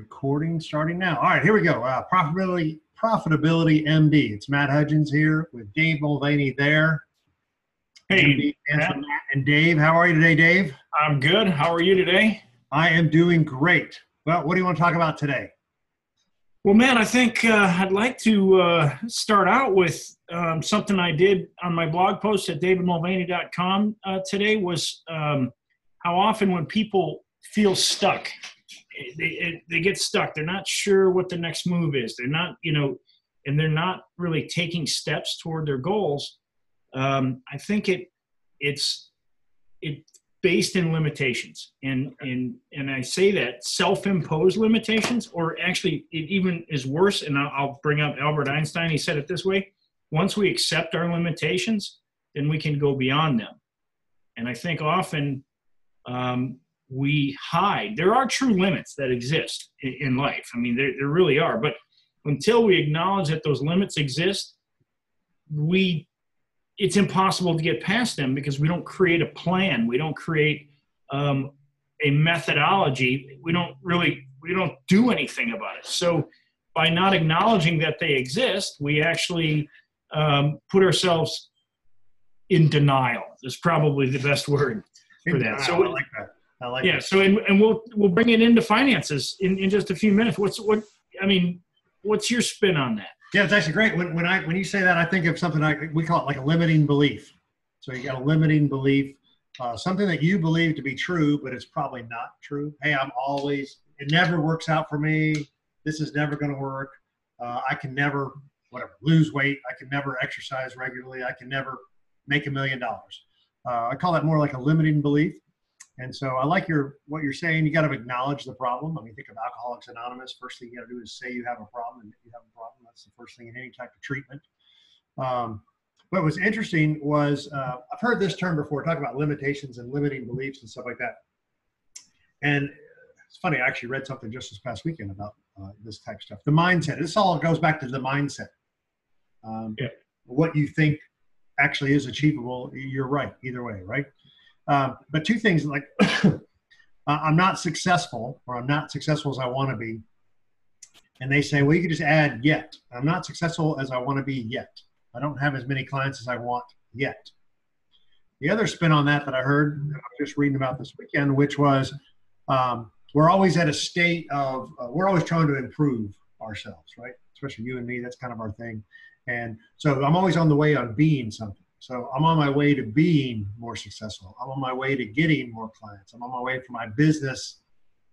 Recording starting now. All right, here we go. Uh, profitability, profitability MD. It's Matt Hudgens here with Dave Mulvaney there. Hey, Matt. and Dave. How are you today, Dave? I'm good. How are you today? I am doing great. Well, what do you want to talk about today? Well, man, I think uh, I'd like to uh, start out with um, something I did on my blog post at davidmulvaney.com uh, today was um, how often when people feel stuck, they, they get stuck. They're not sure what the next move is. They're not, you know, and they're not really taking steps toward their goals. Um, I think it it's it based in limitations and and and i say that self-imposed limitations or actually it even is worse and I'll, bring up albert einstein he said it this way once we accept our limitations then we can go beyond them and i think often um, we hide. There are true limits that exist in, in life. I mean there, there really are. But until we acknowledge that those limits exist we it's impossible to get past them because we don't create a plan. We don't create um, a methodology. We don't really we don't do anything about it. So by not acknowledging that they exist we actually um, put ourselves in denial is probably the best word for that. So I like that. I like yeah that. so and, and we'll we'll bring it into finances in, in just a few minutes what's what i mean what's your spin on that Yeah, it's actually great. When, when I when you say that, I think of something like we call it like a limiting belief. So you got a limiting belief, uh, something that you believe to be true, but it's probably not true. Hey, I'm always it never works out for me. This is never going to work. Uh, I can never whatever lose weight. I can never exercise regularly. I can never make a million dollars. Uh, I call that more like a limiting belief. And so I like your what you're saying. You got to acknowledge the problem. I mean, think of Alcoholics Anonymous. First thing you got to do is say you have a problem, and if you have a problem, that's the first thing in any type of treatment. Um, what was interesting was uh, I've heard this term before, talk about limitations and limiting beliefs and stuff like that. And it's funny, I actually read something just this past weekend about uh, this type of stuff. The mindset. This all goes back to the mindset. Um, Yeah. What you think actually is achievable, you're right either way, right? Um, but two things like uh, I'm not successful or I'm not successful as I want to be. And they say, well, you can just add yet. I'm not successful as I want to be yet. I don't have as many clients as I want yet. The other spin on that that I heard, that I was just reading about this weekend, which was um, we're always at a state of, uh, we're always trying to improve ourselves, right? Especially you and me, that's kind of our thing. And so I'm always on the way on being something. So I'm on my way to being more successful. I'm on my way to getting more clients. I'm on my way for my business,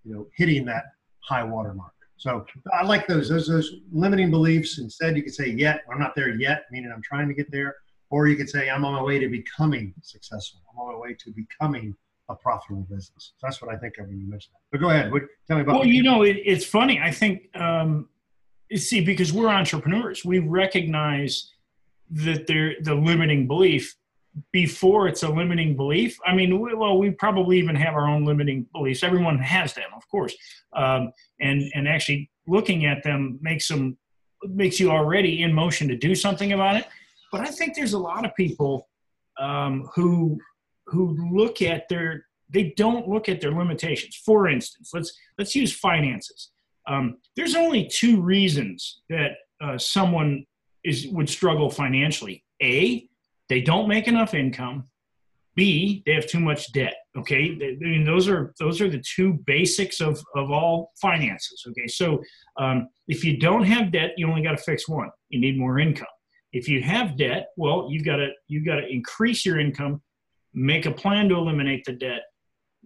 you know, hitting that high water mark. So I like those, those, those limiting beliefs. Instead, you could say yet, I'm not there yet, meaning I'm trying to get there. Or you could say I'm on my way to becoming successful. I'm on my way to becoming a profitable business. So that's what I think of when you mentioned that. But go ahead. What, tell me about Well, you know, it, it's funny. I think, um, see, because we're entrepreneurs, we recognize that they're the limiting belief before it's a limiting belief. I mean, we, well, we probably even have our own limiting beliefs. Everyone has them, of course, um, and and actually looking at them makes them makes you already in motion to do something about it. But I think there's a lot of people um, who who look at their they don't look at their limitations. For instance, let's let's use finances. Um, there's only two reasons that uh, someone is would struggle financially. A, they don't make enough income. B, they have too much debt. Okay, I mean those are those are the two basics of of all finances. Okay, so um, if you don't have debt, you only got to fix one. You need more income. If you have debt, well, you've got to you've got to increase your income, make a plan to eliminate the debt.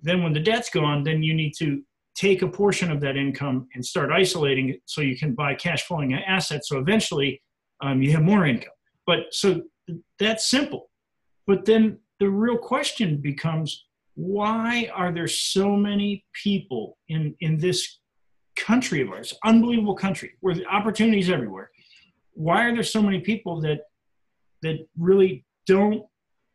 Then when the debt's gone, then you need to take a portion of that income and start isolating it so you can buy cash flowing assets. So eventually um, you have more income. But so that's simple. But then the real question becomes why are there so many people in, in this country of ours, unbelievable country, where the opportunities everywhere? Why are there so many people that that really don't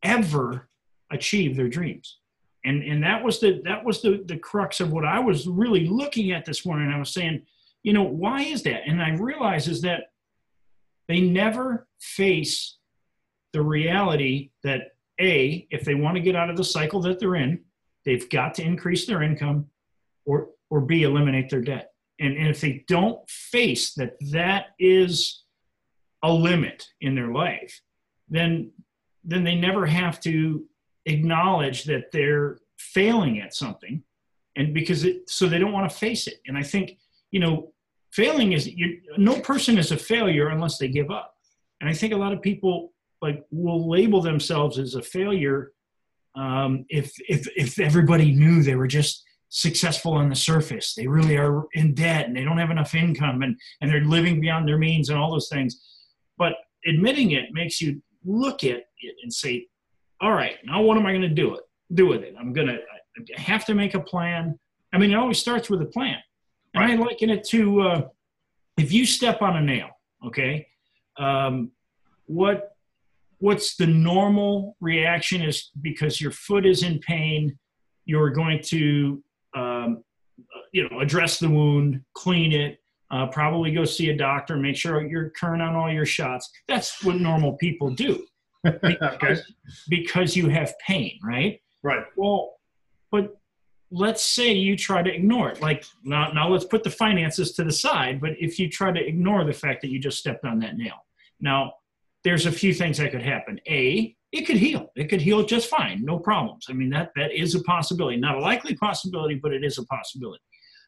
ever achieve their dreams? And and that was the that was the the crux of what I was really looking at this morning. I was saying, you know, why is that? And I realize is that they never face the reality that a if they want to get out of the cycle that they're in they've got to increase their income or or b eliminate their debt and, and if they don't face that that is a limit in their life, then then they never have to acknowledge that they're failing at something, and because it so they don't want to face it. And I think you know, failing is you, no person is a failure unless they give up. And I think a lot of people like will label themselves as a failure um, if if if everybody knew they were just successful on the surface. They really are in debt and they don't have enough income and, and they're living beyond their means and all those things. But admitting it makes you look at it and say, all right, now what am I going to do it? Do with it? I'm going to I have to make a plan. I mean, it always starts with a plan. And I liken it to uh, if you step on a nail, okay, um, what what's the normal reaction is because your foot is in pain, you're going to um, you know address the wound, clean it, uh, probably go see a doctor, make sure you're current on all your shots. That's what normal people do because, okay. because you have pain, right? Right. Well, but let's say you try to ignore it. Like now, now let's put the finances to the side. But if you try to ignore the fact that you just stepped on that nail, now there's a few things that could happen. A, it could heal. It could heal just fine, no problems. I mean that that is a possibility, not a likely possibility, but it is a possibility.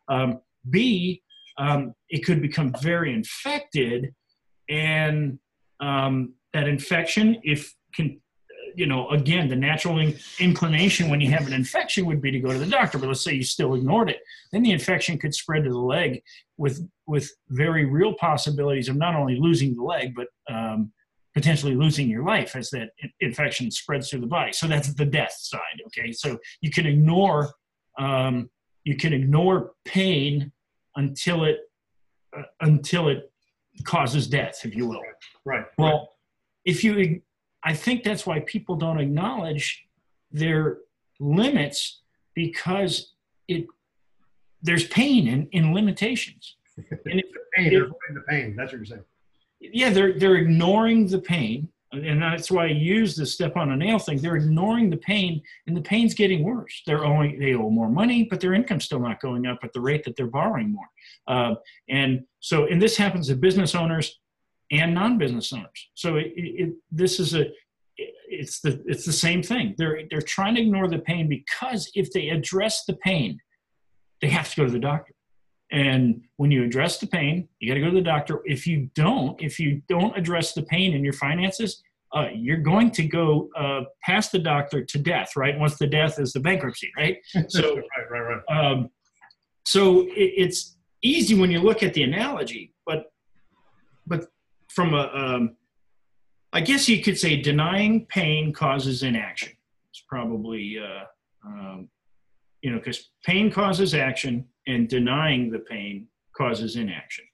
Um, B, um, it could become very infected, and um, that infection, if can you know, again, the natural in- inclination when you have an infection would be to go to the doctor. But let's say you still ignored it, then the infection could spread to the leg with with very real possibilities of not only losing the leg but um, potentially losing your life as that infection spreads through the body. So that's the death side. Okay, so you can ignore um, you can ignore pain until it uh, until it causes death, if you will. Right. Well, right. if you I think that's why people don't acknowledge their limits because it there's pain in, in limitations. And if, pain, if, the pain. That's what you're saying. Yeah, they're they're ignoring the pain, and that's why I use the step on a nail thing. They're ignoring the pain, and the pain's getting worse. They're owing they owe more money, but their income's still not going up at the rate that they're borrowing more. Uh, and so, and this happens to business owners and non-business owners. So it, it, this is a it's the it's the same thing. They're they're trying to ignore the pain because if they address the pain, they have to go to the doctor. And when you address the pain, you got to go to the doctor. If you don't, if you don't address the pain in your finances, uh, you're going to go uh, past the doctor to death, right? Once the death is the bankruptcy, right? So, right, right, right. Um, so it, it's easy when you look at the analogy, but but from a, um, I guess you could say denying pain causes inaction. It's probably, uh, um, you know, because pain causes action and denying the pain causes inaction.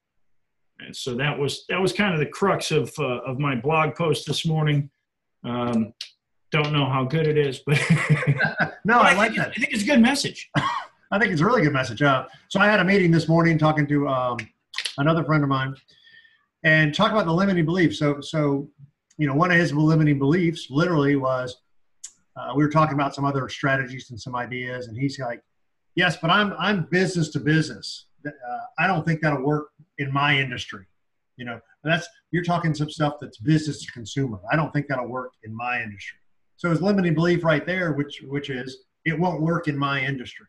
And so that was that was kind of the crux of uh, of my blog post this morning. Um, don't know how good it is, but no, but I, I like that. I think it's a good message. I think it's a really good message. Uh, so I had a meeting this morning talking to um, another friend of mine, and talk about the limiting beliefs. So, so you know, one of his limiting beliefs literally was uh, we were talking about some other strategies and some ideas, and he's like, "Yes, but I'm I'm business to business. Uh, I don't think that'll work in my industry. You know, that's you're talking some stuff that's business to consumer. I don't think that'll work in my industry. So his limiting belief right there, which which is it won't work in my industry.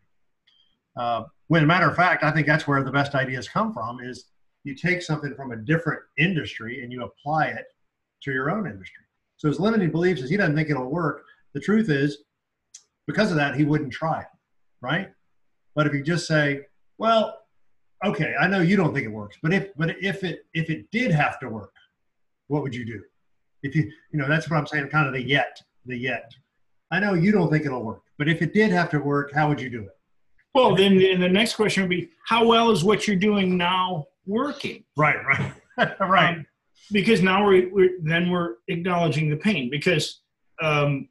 Uh, when a matter of fact, I think that's where the best ideas come from. Is you take something from a different industry and you apply it to your own industry. So his limiting beliefs is he doesn't think it'll work. The truth is, because of that, he wouldn't try it, right? But if you just say, well, okay, I know you don't think it works, but if but if it if it did have to work, what would you do? If you you know that's what I'm saying, kind of the yet, the yet. I know you don't think it'll work, but if it did have to work, how would you do it? Well, then, then the next question would be, how well is what you're doing now working? Right, right, right. Um, because now we're, we're, then we're acknowledging the pain because um,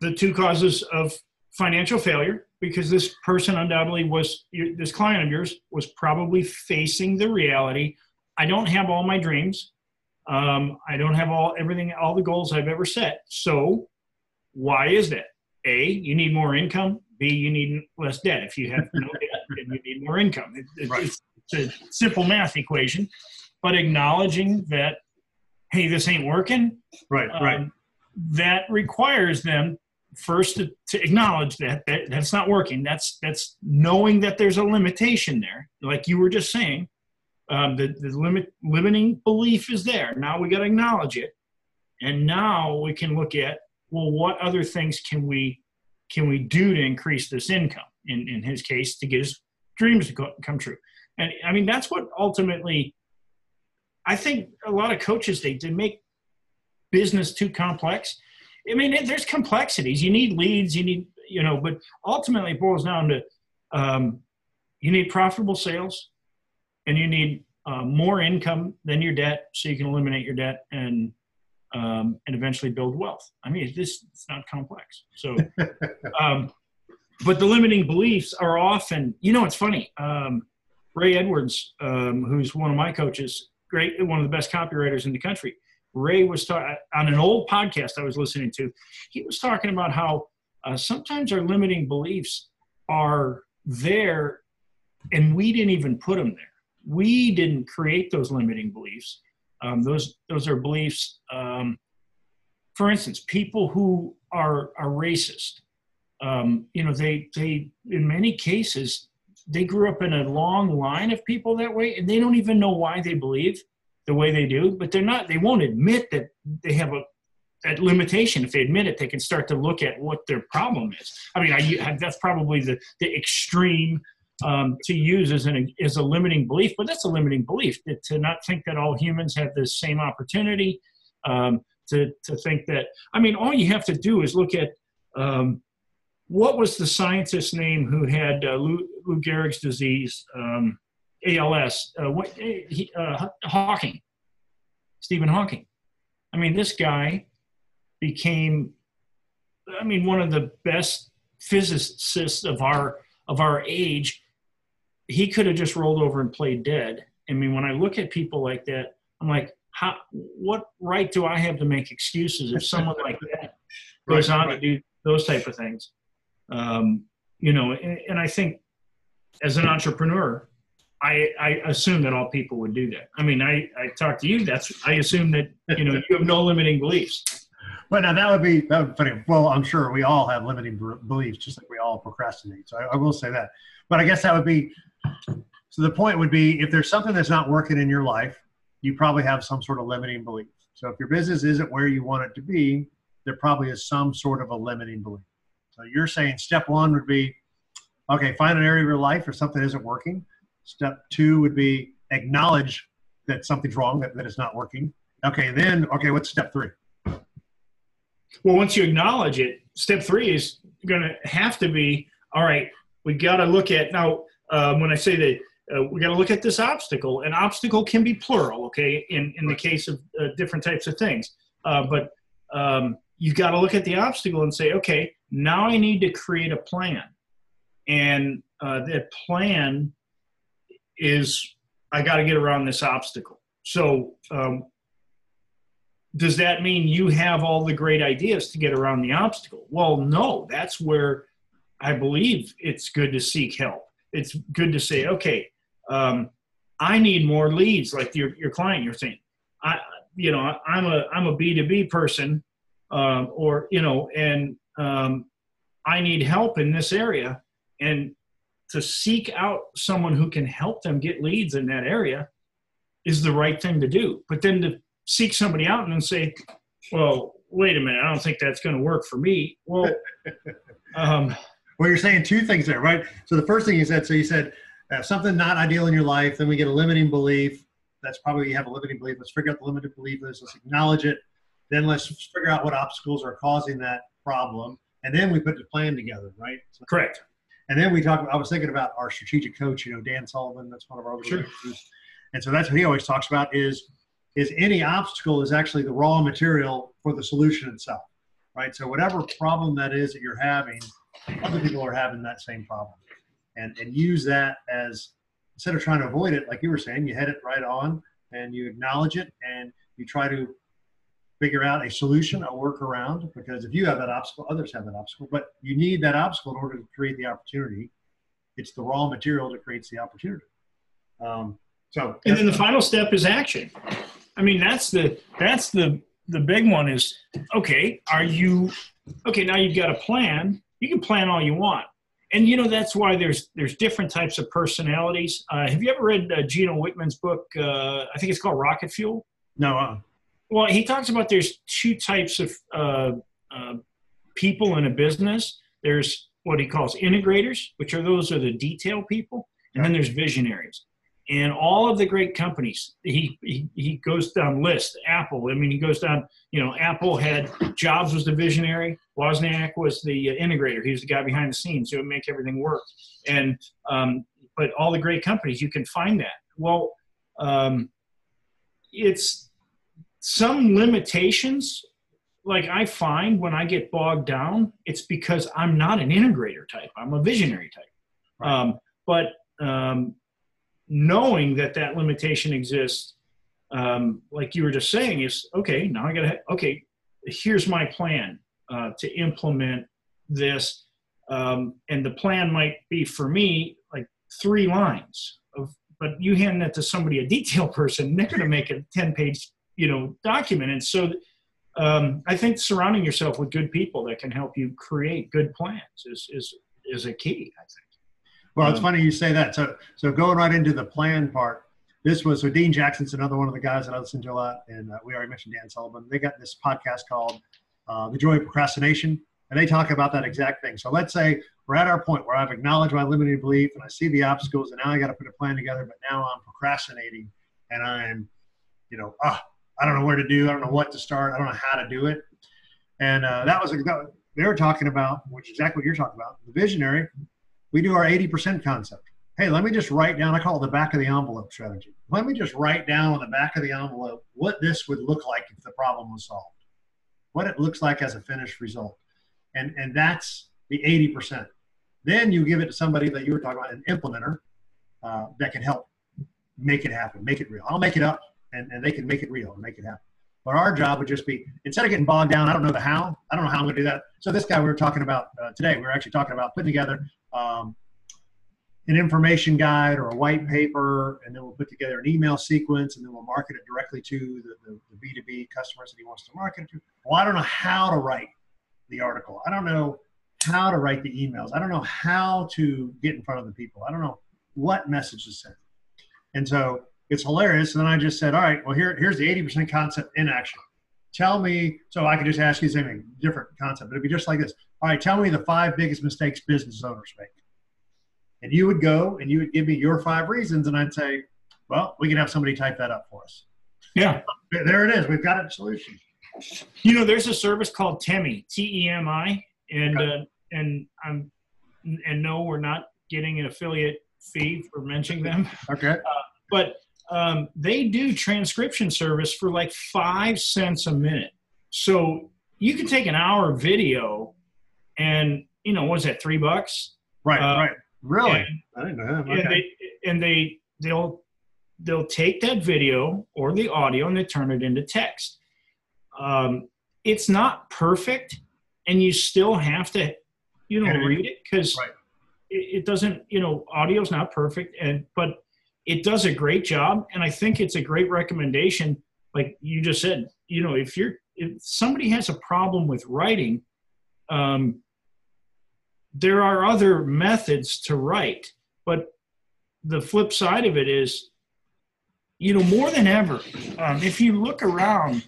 the two causes of financial failure because this person undoubtedly was this client of yours was probably facing the reality i don't have all my dreams. Um, i don't have all everything all the goals i've ever set. So why is that? A you need more income. B you need less debt. If you have no debt then you need more income. It, it, right. it's, it's a simple math equation, but acknowledging that, hey, this ain't working. Right, right. Um, that requires them first to, to acknowledge that, that that's not working. That's that's knowing that there's a limitation there, like you were just saying. Um, the the limit limiting belief is there. Now we got to acknowledge it, and now we can look at well, what other things can we can we do to increase this income? In in his case, to get his dreams to come true. And I mean, that's what ultimately. I think a lot of coaches they, they make business too complex I mean, it, there's complexities. You need leads. You need, you know, but ultimately it boils down to um, you need profitable sales, and you need uh, more income than your debt, so you can eliminate your debt and um, and eventually build wealth. I mean, this it's not complex. So, um, but the limiting beliefs are often, you know, it's funny. Um, Ray Edwards, um, who's one of my coaches, great, one of the best copywriters in the country Ray was on an old podcast I was listening to. He was talking about how uh, sometimes our limiting beliefs are there and we didn't even put them there. We didn't create those limiting beliefs. Um, those those are beliefs. Um, for instance, people who are are racist. Um, you know, they they in many cases they grew up in a long line of people that way, and they don't even know why they believe the way they do, but they're not. They won't admit that they have a that limitation. If they admit it, they can start to look at what their problem is. I mean, I, that's probably the the extreme um, to use as an as a limiting belief, but that's a limiting belief that, to not think that all humans have the same opportunity. Um, to to think that I mean, all you have to do is look at um, what was the scientist's name who had uh, Lou, Lou Gehrig's disease. Um, ALS, uh, what, he, uh, Hawking, Stephen Hawking. I mean, this guy became, I mean, one of the best physicists of our of our age. He could have just rolled over and played dead. I mean, when I look at people like that, I'm like, how? What right do I have to make excuses if someone like that goes right, on right. to do those type of things? Um, you know, and, and I think as an entrepreneur, I, I assume that all people would do that. I mean, I, I talk to you. That's I assume that you know you have no limiting beliefs. Well, now that would be that would be funny. Well, I'm sure we all have limiting beliefs, just like we all procrastinate. So I, I will say that. But I guess that would be. So the point would be, if there's something that's not working in your life, you probably have some sort of limiting belief. So if your business isn't where you want it to be, there probably is some sort of a limiting belief. So you're saying step one would be, okay, find an area of your life where something isn't working Step two would be acknowledge that something's wrong, that, that it's not working. Okay, then, okay, what's step three? Well, once you acknowledge it, step three is going to have to be all right, we got to look at now. Um, when I say that, uh, we got to look at this obstacle. An obstacle can be plural, okay, in, in the case of uh, different types of things. Uh, but um, you got to look at the obstacle and say, okay, now I need to create a plan. And uh, that plan is I got to get around this obstacle. So, um, does that mean you have all the great ideas to get around the obstacle? Well, no. That's where I believe it's good to seek help. It's good to say, okay, um, I need more leads, like your your client. You're saying, I, you know, I'm a I'm a B two B person, um, or you know, and um, I need help in this area. And to seek out someone who can help them get leads in that area is the right thing to do. But then to seek somebody out and then say, well, wait a minute, I don't think that's going to work for me. Well, um, well, you're saying two things there, right? So the first thing you said, so you said uh, something not ideal in your life, then we get a limiting belief. That's probably you have a limiting belief. Let's figure out the limiting belief is. Let's acknowledge it. Then let's figure out what obstacles are causing that problem, and then we put the plan together, right? So, Correct. And then we talked. I was thinking about our strategic coach. You know, Dan Sullivan. That's one of our sure. And so that's what he always talks about is is any obstacle is actually the raw material for the solution itself, right? So whatever problem that is that you're having, other people are having that same problem, and and use that as instead of trying to avoid it, like you were saying, you head it right on and you acknowledge it and you try to figure out a solution, a workaround, because if you have that obstacle, others have that obstacle, but you need that obstacle in order to create the opportunity. It's the raw material that creates the opportunity. Um, so, and then the final step is action. I mean, that's the that's the the big one is okay. Are you okay? Now you've got a plan. You can plan all you want, and you know that's why there's there's different types of personalities. Uh, have you ever read uh, Gino Wickman's book? Uh, I think it's called Rocket Fuel. No. Well, he talks about there's two types of uh, uh, people in a business. There's what he calls integrators, which are those are the detail people, and then there's visionaries. And all of the great companies, he, he he goes down list. Apple, I mean, he goes down. You know, Apple had Jobs was the visionary, Wozniak was the uh, integrator. He was the guy behind the scenes who would make everything work. And um, but all the great companies, you can find that. Well, um, it's some limitations like I find when I get bogged down, it's because I'm not an integrator type. I'm a visionary type. Right. Um, but um, knowing that that limitation exists, um, like you were just saying, is okay. Now I got to okay. Here's my plan uh, to implement this, um, and the plan might be for me like three lines of. But you hand that to somebody, a detail person, they're going to make a ten page, you know, document, and so um, I think surrounding yourself with good people that can help you create good plans is is is a key. I think. Well, it's um, funny you say that. So so going right into the plan part. This was so Dean Jackson's another one of the guys that I listen to a lot, and uh, we already mentioned Dan Sullivan. They got this podcast called uh, "The Joy of Procrastination," and they talk about that exact thing. So let's say we're at our point where I've acknowledged my limiting belief and I see the obstacles, and now I got to put a plan together. But now I'm procrastinating, and I'm, you know, ah, I don't know where to do. I don't know what to start. I don't know how to do it. And uh, that was they were talking about, which is exactly what you're talking about. The visionary, we do our 80% concept. Hey, let me just write down. I call it the back of the envelope strategy. Let me just write down on the back of the envelope what this would look like if the problem was solved, what it looks like as a finished result, and and that's the 80%. Then you give it to somebody that you were talking about, an implementer uh, that can help make it happen, make it real. I'll make it up and, and they can make it real and make it happen. But our job would just be instead of getting bogged down, I don't know the how, I don't know how I'm going to do that. So this guy we were talking about uh, today, we were actually talking about putting together um, an information guide or a white paper, and then we'll put together an email sequence, and then we'll market it directly to the, the, the B2B customers that he wants to market to. Well, I don't know how to write the article. I don't know how to write the emails. I don't know how to get in front of the people. I don't know what message to send. And so it's hilarious. And then I just said, all right, well, here, here's the 80% concept in action. Tell me, so I could just ask you something different concept, but it'd be just like this. All right, tell me the five biggest mistakes business owners make. And you would go and you would give me your five reasons, and I'd say, well, we can have somebody type that up for us. Yeah. There it is. We've got a solution. You know, there's a service called Temi, T E M I, and okay. uh, and I'm and no, we're not getting an affiliate fee for mentioning them. Okay. Uh, but um, they do transcription service for like five cents a minute. So you can take an hour video and, you know, what's that, three bucks? Right, uh, right. Really? And, I didn't know that. Okay. And, they, and they, they'll, they'll take that video or the audio and they turn it into text. Um, it's not perfect and you still have to, you know, read it because right. it, it doesn't, you know, audio's not perfect and, but it does a great job and i think it's a great recommendation. Like you just said you know if you're if somebody has a problem with writing um, there are other methods to write but the flip side of it is you know more than ever um, if you look around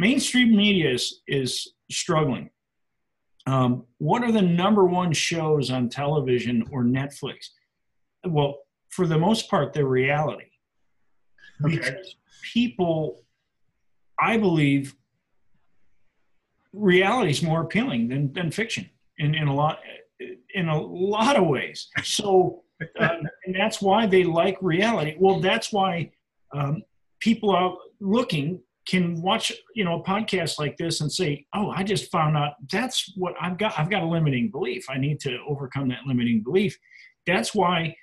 mainstream media is, is struggling. Um, what are the number one shows on television or netflix? Well for the most part, they're reality. Okay. Because people, I believe, reality is more appealing than, than fiction in, in a lot in a lot of ways. So, um, and that's why they like reality. Well, that's why um, people are looking can watch you know a podcast like this and say oh i just found out that's what i've got i've got a limiting belief i need to overcome that limiting belief that's why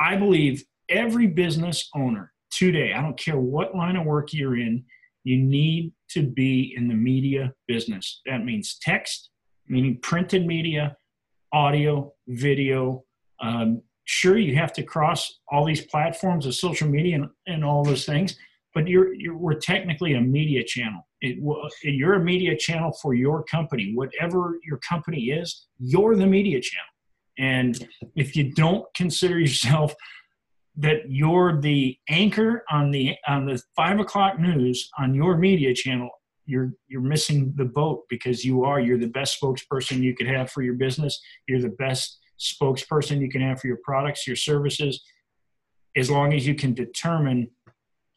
I believe every business owner today, I don't care what line of work you're in, you need to be in the media business. That means text, meaning printed media, audio, video, um, sure you have to cross all these platforms of social media and, and all those things, but you're, you're we're technically a media channel. It, you're a media channel for your company. Whatever your company is, you're the media channel. And if you don't consider yourself that you're the anchor on the on the five o'clock news on your media channel, you're you're missing the boat because you are you're the best spokesperson you could have for your business. You're the best spokesperson you can have for your products, your services, as long as you can determine,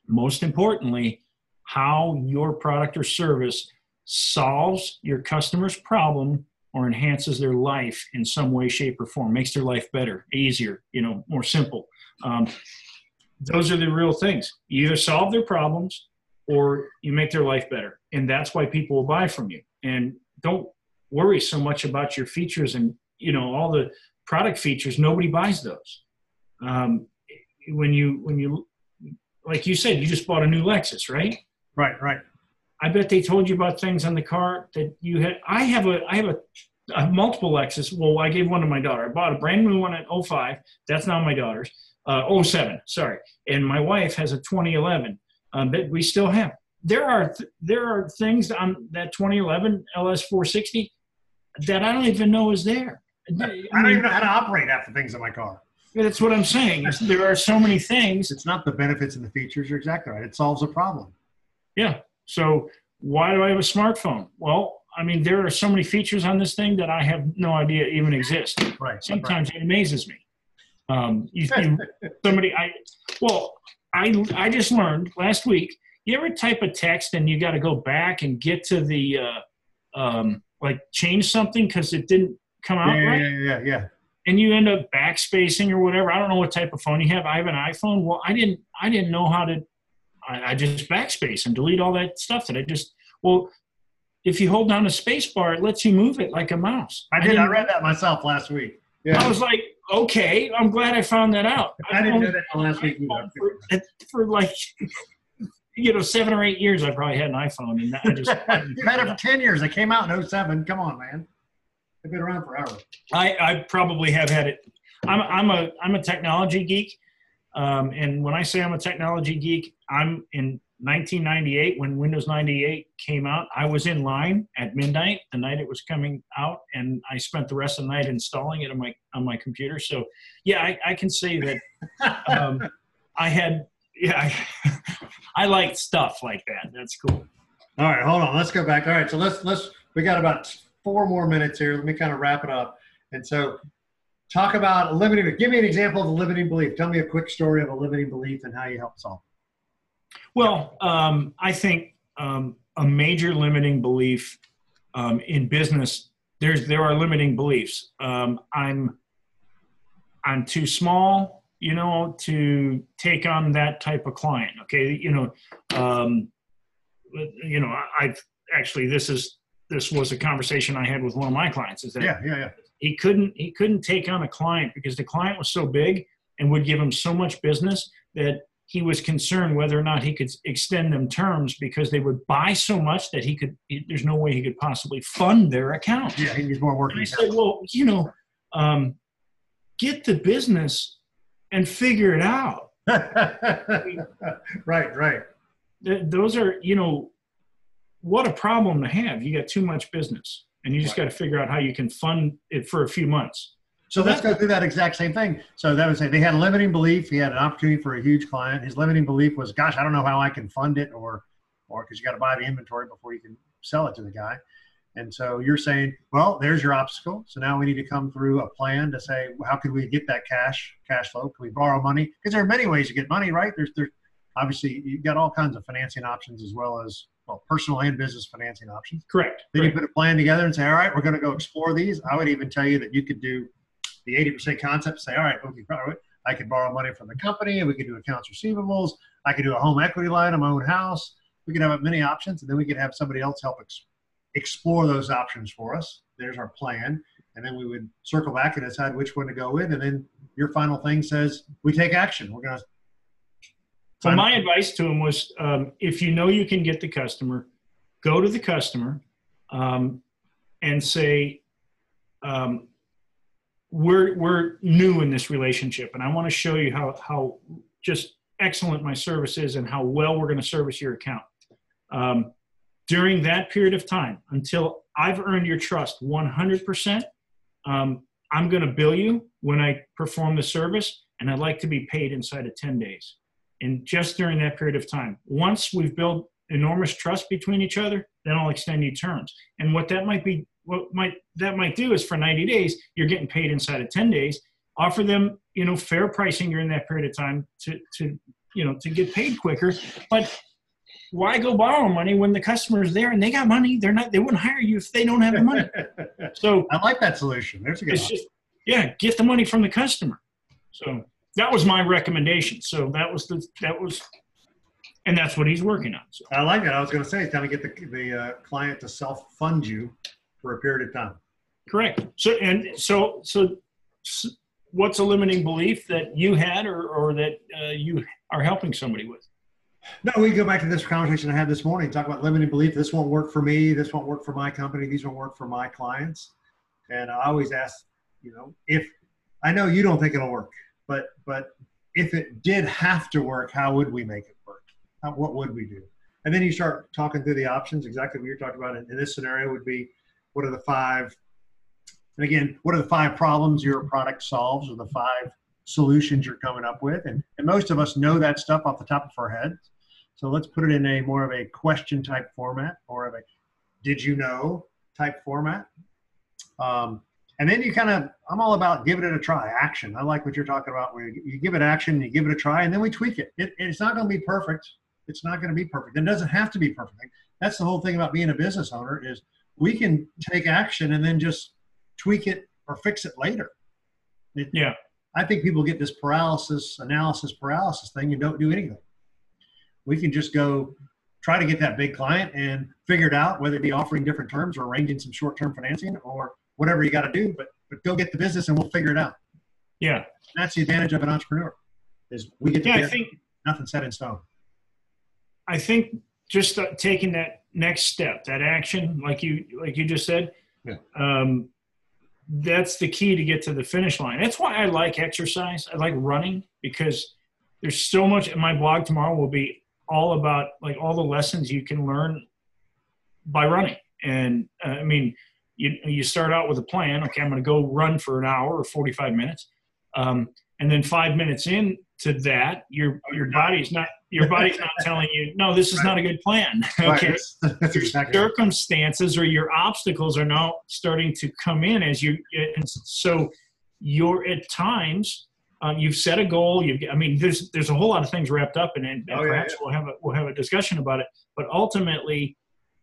most importantly, how your product or service solves your customer's problem or enhances their life in some way, shape, or form, makes their life better, easier, you know, more simple. Um, those are the real things. You either solve their problems or you make their life better. And that's why people will buy from you. And don't worry so much about your features and, you know, all the product features. Nobody buys those. Um, when you, when you, like you said, you just bought a new Lexus, right? Right, right. I bet they told you about things on the car that you had. I have a, I have a, have multiple Lexus. Well, I gave one to my daughter. I bought a brand new one at 05. That's now my daughter's. Uh, 07, sorry. And my wife has a 2011 um, but we still have. There are th- there are things on that 2011 LS 460 that I don't even know is there. I, I don't even know how to operate half the things in my car. That's what I'm saying. There are so many things. It's not the benefits and the features. You're exactly right. It solves a problem. Yeah. So why do I have a smartphone? Well, I mean, there are so many features on this thing that I have no idea even exist. Right. Sometimes right. it amazes me. Um, you, you, somebody, I well, I I just learned last week. You ever type a text and you got to go back and get to the uh, um, like change something because it didn't come out yeah, right? Yeah, yeah, yeah. And you end up backspacing or whatever. I don't know what type of phone you have. I have an iPhone. Well, I didn't. I didn't know how to. I, I just backspace and delete all that stuff that I just. Well, if you hold down a space bar, it lets you move it like a mouse. I did. I, I read that myself last week. Yeah. I was like, okay, I'm glad I found that out. I, didn't know that last week for, for, like, you know, seven or eight years, I probably had an iPhone, and I just you've had it for ten years. It came out in 07. Come on, man. They've been around forever. I, I probably have had it. I'm I'm a I'm a technology geek, um, and when I say I'm a technology geek, I'm in 1998 when Windows 98 came out. I was in line at midnight the night it was coming out, and I spent the rest of the night installing it on my on my computer. So, yeah, I, I can say that um, I had yeah I, I like stuff like that. That's cool. All right, hold on. Let's go back. All right, so let's let's we got about four more minutes here. Let me kind of wrap it up. And so, talk about a limiting. Give me an example of a limiting belief. Tell me a quick story of a limiting belief and how you help solve. It. Well, um, I think um, a major limiting belief um, in business. There's there are limiting beliefs. Um, I'm I'm too small, you know, to take on that type of client. Okay, you know, um, you know, I've actually this is this was a conversation I had with one of my clients. Is that yeah, yeah, yeah. He couldn't he couldn't take on a client because the client was so big and would give him so much business that he was concerned whether or not he could extend them terms because they would buy so much that he could he, there's no way he could possibly fund their account. Yeah he needs more work and i said well you know um, get the business and figure it out. Right right. Th- those are you know what a problem to have. You got too much business and you just right. got to figure out how you can fund it for a few months so let's go through that exact same thing. So that would say they had a limiting belief. He had an opportunity for a huge client. His limiting belief was, "Gosh, I don't know how I can fund it," or, or because you got to buy the inventory before you can sell it to the guy. And so you're saying, well, there's your obstacle. So now we need to come through a plan to say, well, how can we get that cash, cash flow? Can we borrow money? Because there are many ways to get money, right? There's, there's obviously you've got all kinds of financing options as well as well, personal and business financing options. Correct. Then Correct. you put a plan together and say, all right, we're going to go explore these. I would even tell you that you could do the 80% concept, say, all right, okay, I could borrow money from the company, and we could do accounts receivables. I could do a home equity line on my own house. We could have many options, and then we could have somebody else help ex- explore those options for us. There's our plan, and then we would circle back and decide which one to go with. And then your final thing says we take action. We're gonna. So my advice to him was, um, if you know you can get the customer, go to the customer, um, and say, um, we're we're new in this relationship, and I want to show you how how just excellent my service is and how well we're going to service your account. Um, during that period of time, until I've earned your trust 100%, um, I'm going to bill you when I perform the service, and I'd like to be paid inside of 10 days. And just during that period of time, once we've built enormous trust between each other, then I'll extend you terms. And what that might be what might that might do is for 90 days you're getting paid inside of 10 days offer them you know fair pricing during that period of time to to you know to get paid quicker. But why go borrow money when the customer is there and they got money? They're not they wouldn't hire you if they don't have the money. So i like that solution. There's a good it's just, yeah get the money from the customer. So that was my recommendation so that was the that was and that's what he's working on so. i like that. i was going to say kind of get the, the uh, client to self-fund you for a period of time. Correct. So and so so, what's a limiting belief that you had or or that uh, you are helping somebody with? No, we go back to this conversation I had this morning. Talk about limiting belief. This won't work for me. This won't work for my company. These won't work for my clients. And I always ask, you know, if I know you don't think it'll work, but but if it did have to work, how would we make it work? How, what would we do? And then you start talking through the options. Exactly what you're talking about in, in this scenario would be what are the five and again what are the five problems your product solves or the five solutions you're coming up with and, and most of us know that stuff off the top of our heads so let's put it in a more of a question type format or of a did you know type format um, and then you kind of i'm all about giving it a try action i like what you're talking about where you, give it action you give it a try and then we tweak it, it it's not going to be perfect it's not going to be perfect it doesn't have to be perfect that's the whole thing about being a business owner is we can take action and then just tweak it or fix it later. It, yeah. I think people get this paralysis, analysis paralysis thing and don't do anything. We can just go try to get that big client and figure it out, whether it be offering different terms or arranging some short term financing or whatever you got to do, but, but go get the business and we'll figure it out. Yeah. That's the advantage of an entrepreneur is we get to yeah, get I think, nothing set in stone. I think just uh, taking that next step, that action, like you like you just said, yeah. um, that's the key to get to the finish line. That's why I like exercise. I like running because there's so much. In my blog tomorrow will be all about like all the lessons you can learn by running. And uh, I mean, you you start out with a plan. Okay, I'm going to go run for an hour or 45 minutes, um, and then five minutes in to that, your your body's not your body's not telling you, no, this is right. not a good plan. okay. Right. That's, exactly circumstances or your obstacles are now starting to come in as you, and so you're at times, um, you've set a goal. You've, I mean, there's, there's a whole lot of things wrapped up in it and oh, perhaps yeah, yeah. we'll have a, we'll have a discussion about it, but ultimately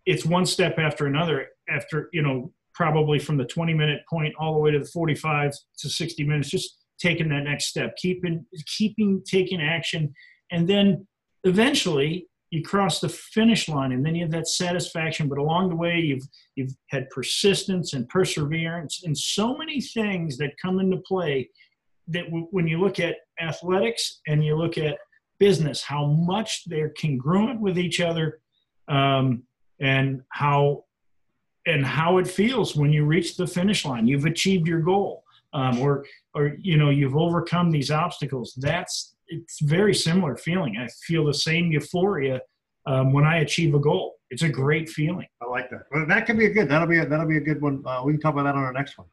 it's one step after another after, you know, probably from the 20 minute point all the way to the 45 to 60 minutes, just taking that next step, keeping, keeping taking action. And then eventually you cross the finish line and then you have that satisfaction but along the way you've you've had persistence and perseverance and so many things that come into play that w- when you look at athletics and you look at business how much they're congruent with each other um, and how and how it feels when you reach the finish line you've achieved your goal um, or or you know you've overcome these obstacles that's it's very similar feeling. I feel the same euphoria um, when I achieve a goal. It's a great feeling. I like that. Well, that could be a good. That'll be a, that'll be a good one. Uh, we can talk about that on our next one.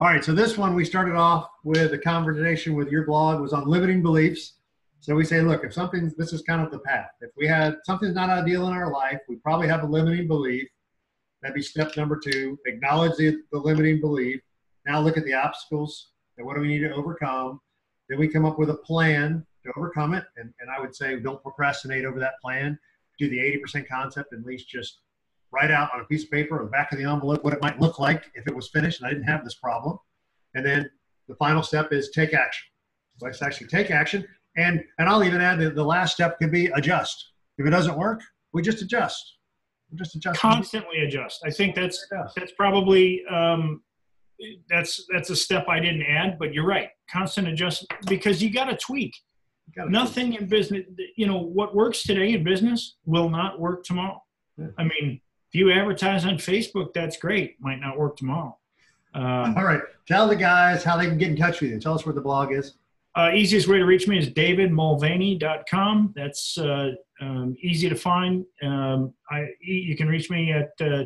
All right. So this one we started off with a conversation with your blog was on limiting beliefs. So we say, look, if something, this is kind of the path. If we had something's not ideal in our life, we probably have a limiting belief. That'd be step number two. Acknowledge the, the limiting belief. Now look at the obstacles and what do we need to overcome. Then we come up with a plan to overcome it. And, and I would say don't procrastinate over that plan. Do the 80% concept and at least just write out on a piece of paper or the back of the envelope what it might look like if it was finished and I didn't have this problem. And then the final step is take action. Let's actually take action. And, and I'll even add that the last step could be adjust. If it doesn't work, we just adjust. Just adjust. Constantly adjust. I think that's that's probably um, that's that's a step I didn't add, but you're right. Constant adjustment because you got to tweak. Nothing in business, you know, what works today in business will not work tomorrow. Yeah. I mean, if you advertise on Facebook, that's great. Might not work tomorrow. Um, All right. Tell the guys how they can get in touch with you. Tell us where the blog is. Uh, easiest way to reach me is davidmulvaney.com. That's uh, um, easy to find. Um, I, you can reach me at uh,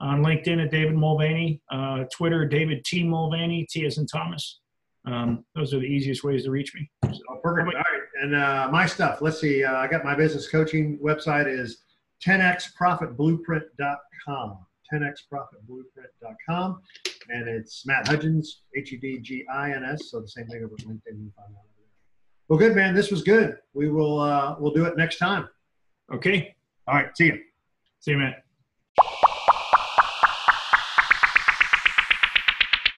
on LinkedIn at David Mulvaney, uh, Twitter David T Mulvaney, T as in Thomas. Um, those are the easiest ways to reach me. So, Oh, perfect. All right. And uh, my stuff. Let's see. Uh, I got my business coaching website is 10xprofitblueprint.com. 10xprofitblueprint.com. And it's Matt Hudgins, H U D G I N S. So the same thing over LinkedIn. You can find out. Well, good, man. This was good. We will, uh, we'll do it next time. okay. All right. See you. See you, Matt.